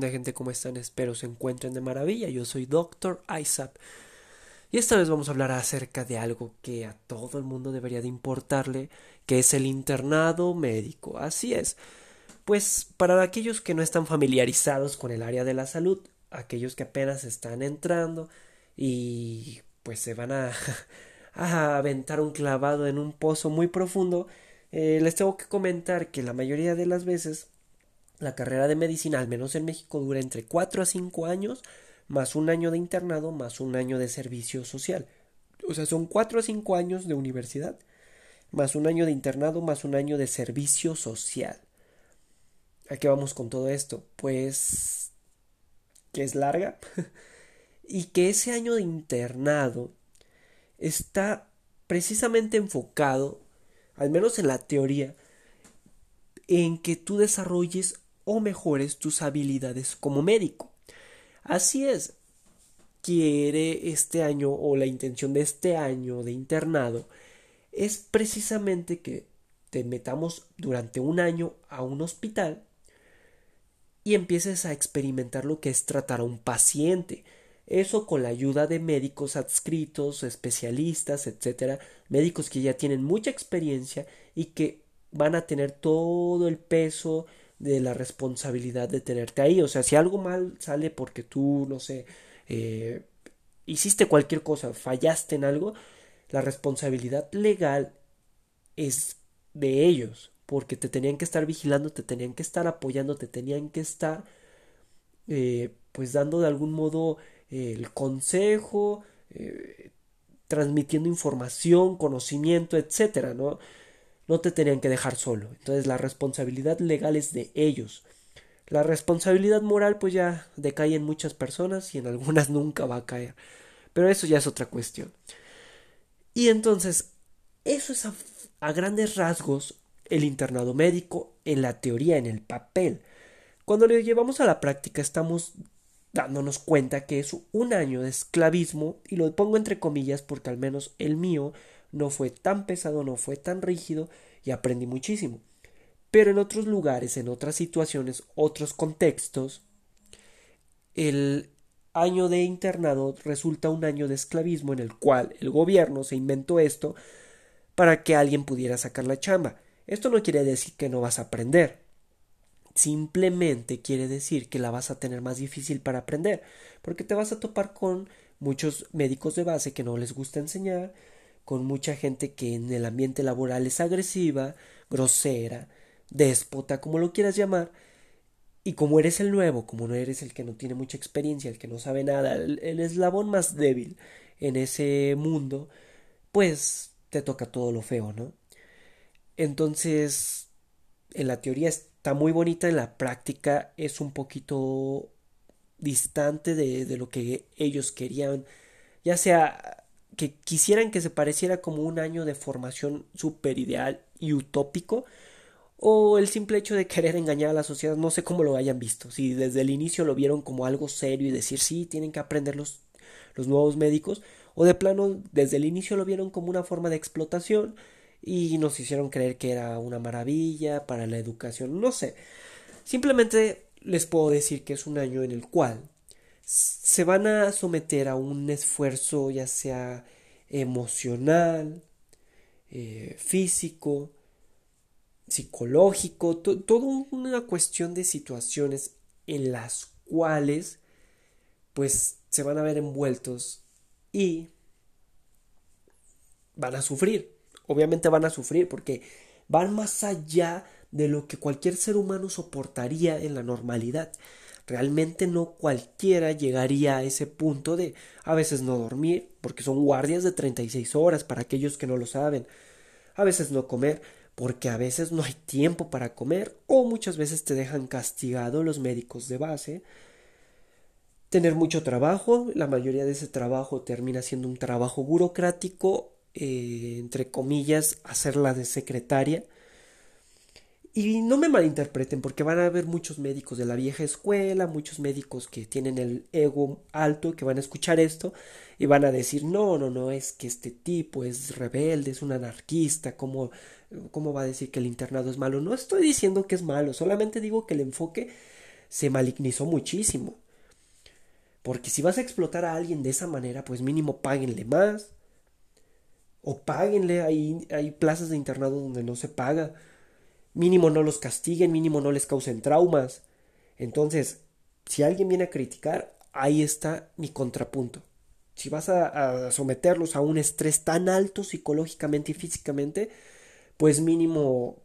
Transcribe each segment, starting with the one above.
¿Qué gente? ¿Cómo están? Espero se encuentren de maravilla. Yo soy Dr. Isaac. Y esta vez vamos a hablar acerca de algo que a todo el mundo debería de importarle, que es el internado médico. Así es. Pues para aquellos que no están familiarizados con el área de la salud, aquellos que apenas están entrando y pues se van a, a aventar un clavado en un pozo muy profundo, eh, les tengo que comentar que la mayoría de las veces la carrera de medicina, al menos en México, dura entre 4 a 5 años, más un año de internado, más un año de servicio social. O sea, son 4 a 5 años de universidad, más un año de internado, más un año de servicio social. ¿A qué vamos con todo esto? Pues que es larga y que ese año de internado está precisamente enfocado, al menos en la teoría, en que tú desarrolles o mejores tus habilidades como médico. Así es, quiere este año o la intención de este año de internado es precisamente que te metamos durante un año a un hospital y empieces a experimentar lo que es tratar a un paciente. Eso con la ayuda de médicos adscritos, especialistas, etcétera, médicos que ya tienen mucha experiencia y que van a tener todo el peso de la responsabilidad de tenerte ahí. O sea, si algo mal sale porque tú, no sé, eh, hiciste cualquier cosa, fallaste en algo, la responsabilidad legal es de ellos, porque te tenían que estar vigilando, te tenían que estar apoyando, te tenían que estar, eh, pues dando de algún modo eh, el consejo, transmitiendo información, conocimiento, etcétera, ¿no? No te tenían que dejar solo. Entonces la responsabilidad legal es de ellos. La responsabilidad moral pues ya decae en muchas personas y en algunas nunca va a caer. Pero eso ya es otra cuestión. Y entonces, eso es a, a grandes rasgos el internado médico en la teoría, en el papel. Cuando lo llevamos a la práctica estamos dándonos cuenta que es un año de esclavismo, y lo pongo entre comillas porque al menos el mío no fue tan pesado, no fue tan rígido y aprendí muchísimo. Pero en otros lugares, en otras situaciones, otros contextos, el año de internado resulta un año de esclavismo en el cual el gobierno se inventó esto para que alguien pudiera sacar la chamba. Esto no quiere decir que no vas a aprender. Simplemente quiere decir que la vas a tener más difícil para aprender, porque te vas a topar con muchos médicos de base que no les gusta enseñar, con mucha gente que en el ambiente laboral es agresiva, grosera, déspota, como lo quieras llamar, y como eres el nuevo, como no eres el que no tiene mucha experiencia, el que no sabe nada, el, eslabón más débil en ese mundo, pues te toca todo lo feo, ¿no? Entonces, en la teoría está muy bonita, en la práctica es un poquito distante de, de lo que ellos querían, ya sea que quisieran que se pareciera como un año de formación super ideal y utópico, o el simple hecho de querer engañar a la sociedad, no sé cómo lo hayan visto, si desde el inicio lo vieron como algo serio y decir sí, tienen que aprender los, los nuevos médicos, o de plano desde el inicio lo vieron como una forma de explotación y nos hicieron creer que era una maravilla para la educación, no sé, simplemente les puedo decir que es un año en el cual se van a someter a un esfuerzo ya sea emocional, eh, físico, psicológico, toda una cuestión de situaciones en las cuales pues se van a ver envueltos y van a sufrir. Obviamente van a sufrir porque van más allá de lo que cualquier ser humano soportaría en la normalidad. Realmente no cualquiera llegaría a ese punto de a veces no dormir, porque son guardias de 36 horas para aquellos que no lo saben. A veces no comer, porque a veces no hay tiempo para comer o muchas veces te dejan castigado los médicos de base. Tener mucho trabajo, la mayoría de ese trabajo termina siendo un trabajo burocrático, eh, entre comillas, hacerla de secretaria y no me malinterpreten, porque van a haber muchos médicos de la vieja escuela, muchos médicos que tienen el ego alto, que van a escuchar esto y van a decir, no, no, no, es que este tipo es rebelde, es un anarquista, ¿cómo, cómo va a decir que el internado es malo? No estoy diciendo que es malo, solamente digo que el enfoque se malignizó muchísimo. Porque si vas a explotar a alguien de esa manera, pues mínimo páguenle más. O páguenle, hay, hay plazas de internado donde no se paga. Mínimo no los castiguen, mínimo no les causen traumas. Entonces, si alguien viene a criticar, ahí está mi contrapunto. Si vas a, someterlos a un estrés tan alto psicológicamente y físicamente, pues mínimo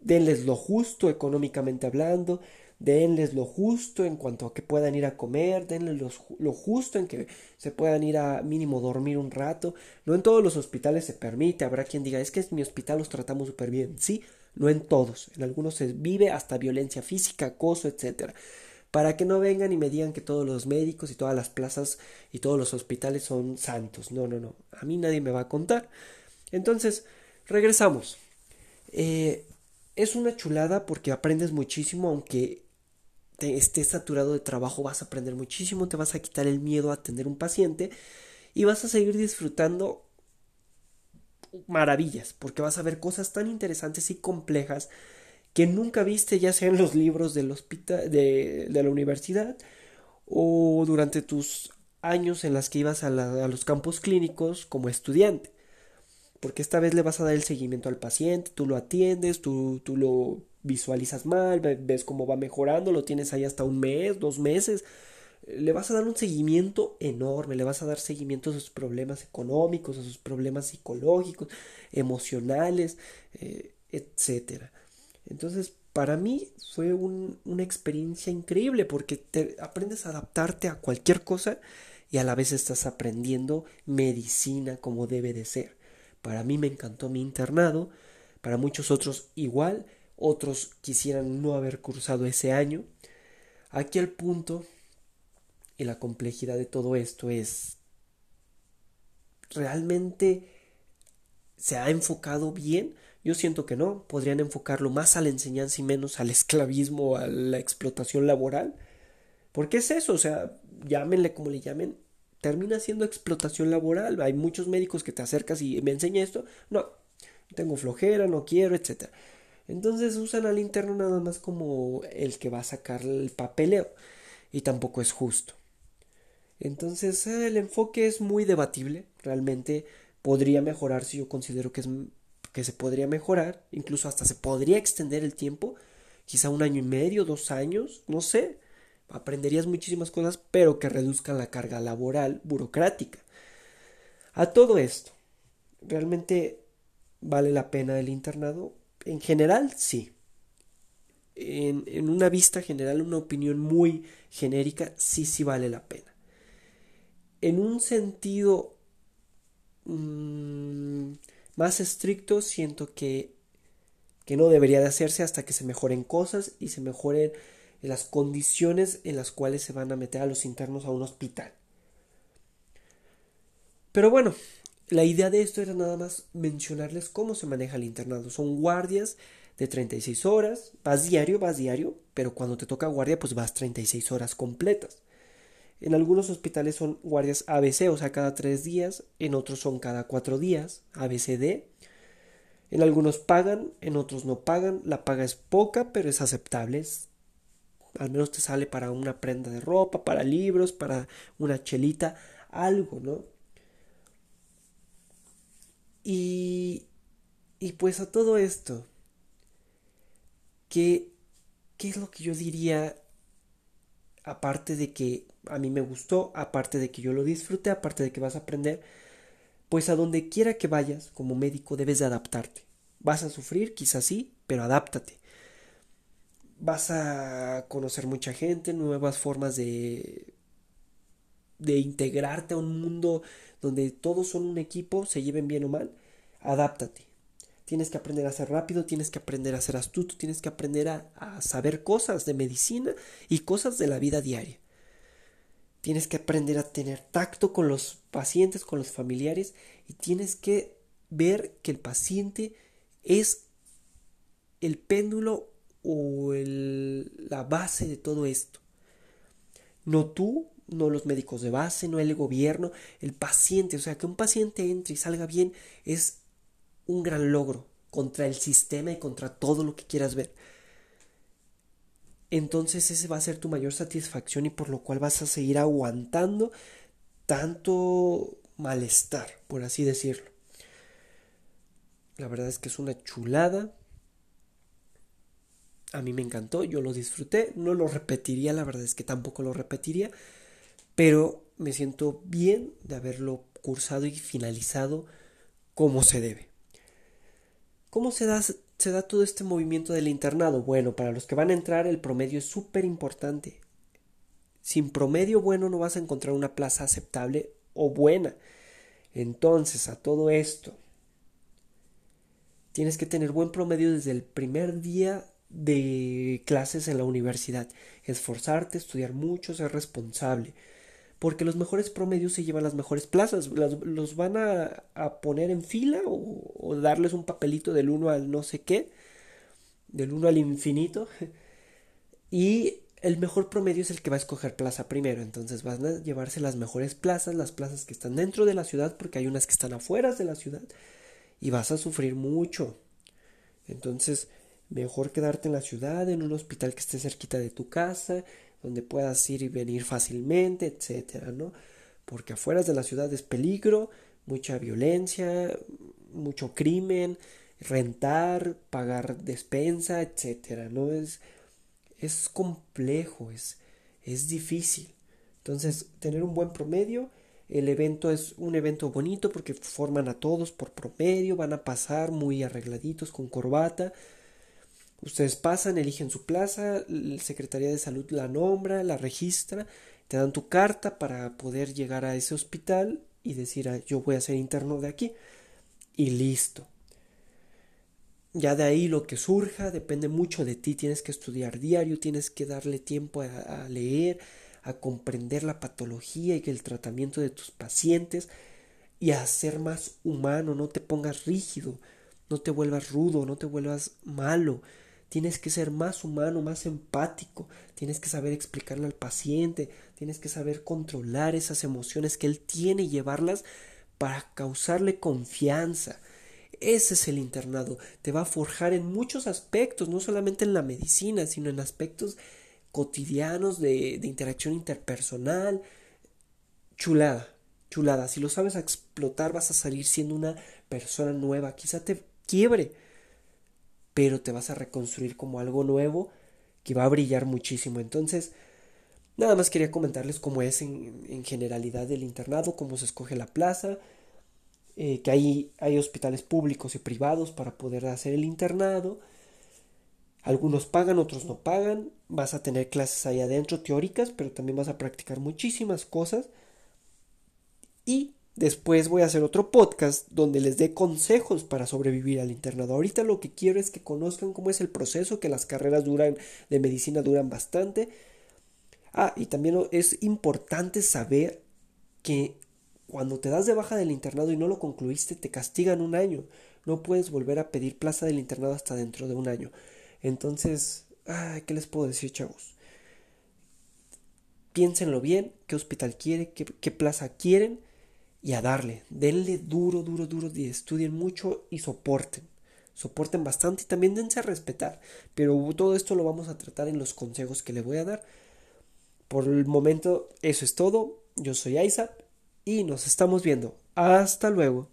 denles lo justo económicamente hablando, denles lo justo en cuanto a que puedan ir a comer, denles lo, justo en que se puedan ir a mínimo dormir un rato. No en todos los hospitales se permite, habrá quien diga, es que en mi hospital los tratamos súper bien. Sí, no en todos, en algunos se vive hasta violencia física, acoso, etcétera. Para que no vengan y me digan que todos los médicos y todas las plazas y todos los hospitales son santos. No, no, no. A mí nadie me va a contar. Entonces, regresamos. Eh, es una chulada porque aprendes muchísimo, aunque te estés saturado de trabajo, vas a aprender muchísimo, te vas a quitar el miedo a atender un paciente y vas a seguir disfrutando maravillas, porque vas a ver cosas tan interesantes y complejas que nunca viste, ya sea en los libros del hospital, de, de la universidad o durante tus años en las que ibas a, a los campos clínicos como estudiante porque esta vez le vas a dar el seguimiento al paciente, tú lo atiendes, tú, tú lo visualizas mal, ves cómo va mejorando, lo tienes ahí hasta un mes, dos meses, le vas a dar un seguimiento enorme, le vas a dar seguimiento a sus problemas económicos, a sus problemas psicológicos, emocionales, eh, etcétera. Entonces, para mí fue una experiencia increíble porque te aprendes a adaptarte a cualquier cosa y a la vez estás aprendiendo medicina como debe de ser. Para mí me encantó mi internado, para muchos otros igual, otros quisieran no haber cursado ese año. Aquí el punto y la complejidad de todo esto es, ¿realmente se ha enfocado bien? Yo siento que no, podrían enfocarlo más a la enseñanza y menos al esclavismo, a la explotación laboral. Porque es eso, o sea, llámenle como le llamen, termina siendo explotación laboral. Hay muchos médicos que te acercas y me enseña esto. No, tengo flojera, no quiero, etc. Entonces usan al interno nada más como el que va a sacar el papeleo. Y tampoco es justo. Entonces eh, el enfoque es muy debatible. Realmente podría mejorar si yo considero que, es, que se podría mejorar. Incluso hasta se podría extender el tiempo. Quizá un año y medio, dos años, no sé aprenderías muchísimas cosas, pero que reduzcan la carga laboral burocrática. A todo esto, ¿realmente vale la pena el internado? En general, sí. En, una vista general, una opinión muy genérica, sí, sí vale la pena. En un sentido mm, más estricto, siento que, que no debería de hacerse hasta que se mejoren cosas y se mejoren las condiciones en las cuales se van a meter a los internos a un hospital. Pero bueno, la idea de esto era nada más mencionarles cómo se maneja el internado. Son guardias de 36 horas, vas diario, vas diario, pero cuando te toca guardia pues vas 36 horas completas. En algunos hospitales son guardias ABC, o sea, cada tres días, en otros son cada cuatro días, ABCD. En algunos pagan, en otros no pagan, la paga es poca, pero es aceptable, al menos te sale para una prenda de ropa, para libros, para una chelita, algo, ¿no? Y, y pues a todo esto, ¿qué, ¿qué es lo que yo diría? Aparte de que a mí me gustó, aparte de que yo lo disfruté, aparte de que vas a aprender, pues a donde quiera que vayas como médico debes de adaptarte. Vas a sufrir, quizás sí, pero adáptate vas a conocer mucha gente, nuevas formas de de integrarte a un mundo donde todos son un equipo, se lleven bien o mal, adáptate. Tienes que aprender a ser rápido, tienes que aprender a ser astuto, tienes que aprender a, a saber cosas de medicina y cosas de la vida diaria. Tienes que aprender a tener tacto con los pacientes, con los familiares y tienes que ver que el paciente es el péndulo o el, la base de todo esto. No tú, no los médicos de base, no el gobierno, el paciente. O sea, que un paciente entre y salga bien es un gran logro contra el sistema y contra todo lo que quieras ver. entonces ese va a ser tu mayor satisfacción y por lo cual vas a seguir aguantando tanto malestar, por así decirlo. La verdad es que es una chulada. A mí me encantó, yo lo disfruté, no lo repetiría, la verdad es que tampoco lo repetiría, pero me siento bien de haberlo cursado y finalizado como se debe. ¿Cómo se da, todo este movimiento del internado? Bueno, para los que van a entrar el promedio es súper importante. Sin promedio bueno no vas a encontrar una plaza aceptable o buena. Entonces, a todo esto, tienes que tener buen promedio desde el primer día de clases en la universidad. Esforzarte, estudiar mucho, ser responsable. Porque los mejores promedios se llevan las mejores plazas. Los, van a, poner en fila o, darles un papelito del 1 al no sé qué. Del 1 al infinito. Y el mejor promedio es el que va a escoger plaza primero. Entonces van a llevarse las mejores plazas, las plazas que están dentro de la ciudad, porque hay unas que están afuera de la ciudad. Y vas a sufrir mucho. Entonces, Mejor quedarte en la ciudad, en un hospital que esté cerquita de tu casa, donde puedas ir y venir fácilmente, etcétera, ¿no? Porque afuera de la ciudad es peligro, mucha violencia, mucho crimen, rentar, pagar despensa, etcétera, ¿no? Es, es complejo, es, es difícil. Entonces, tener un buen promedio, el evento es un evento bonito porque forman a todos por promedio, van a pasar muy arregladitos con corbata, Ustedes pasan, eligen su plaza, la Secretaría de Salud la nombra, la registra, te dan tu carta para poder llegar a ese hospital y decir ah, yo voy a ser interno de aquí y listo. Ya de ahí lo que surja depende mucho de ti, tienes que estudiar diario, tienes que darle tiempo a, a leer, a comprender la patología y el tratamiento de tus pacientes y a ser más humano, no te pongas rígido, no te vuelvas rudo, no te vuelvas malo, Tienes que ser más humano, más empático, tienes que saber explicarle al paciente, tienes que saber controlar esas emociones que él tiene y llevarlas para causarle confianza. Ese es el internado, te va a forjar en muchos aspectos, no solamente en la medicina, sino en aspectos cotidianos de, interacción interpersonal. Chulada, chulada, si lo sabes explotar vas a salir siendo una persona nueva, quizá te quiebre, pero te vas a reconstruir como algo nuevo que va a brillar muchísimo. Entonces, nada más quería comentarles cómo es en, generalidad el internado, cómo se escoge la plaza, eh, que hay, hay hospitales públicos y privados para poder hacer el internado. Algunos pagan, otros no pagan. Vas a tener clases ahí adentro teóricas, pero también vas a practicar muchísimas cosas. Y Después voy a hacer otro podcast donde les dé consejos para sobrevivir al internado. Ahorita lo que quiero es que conozcan cómo es el proceso, que las carreras duran de medicina duran bastante. Ah, y también es importante saber que cuando te das de baja del internado y no lo concluiste, te castigan un año. No puedes volver a pedir plaza del internado hasta dentro de un año. Entonces, ¿qué les puedo decir, chavos? Piénsenlo bien, qué hospital quieren, qué plaza quieren y a darle. Denle duro, duro, duro y estudien mucho y soporten. Soporten bastante y también dense a respetar. Pero todo esto lo vamos a tratar en los consejos que le voy a dar. Por el momento, eso es todo. Yo soy Isaac y nos estamos viendo. Hasta luego.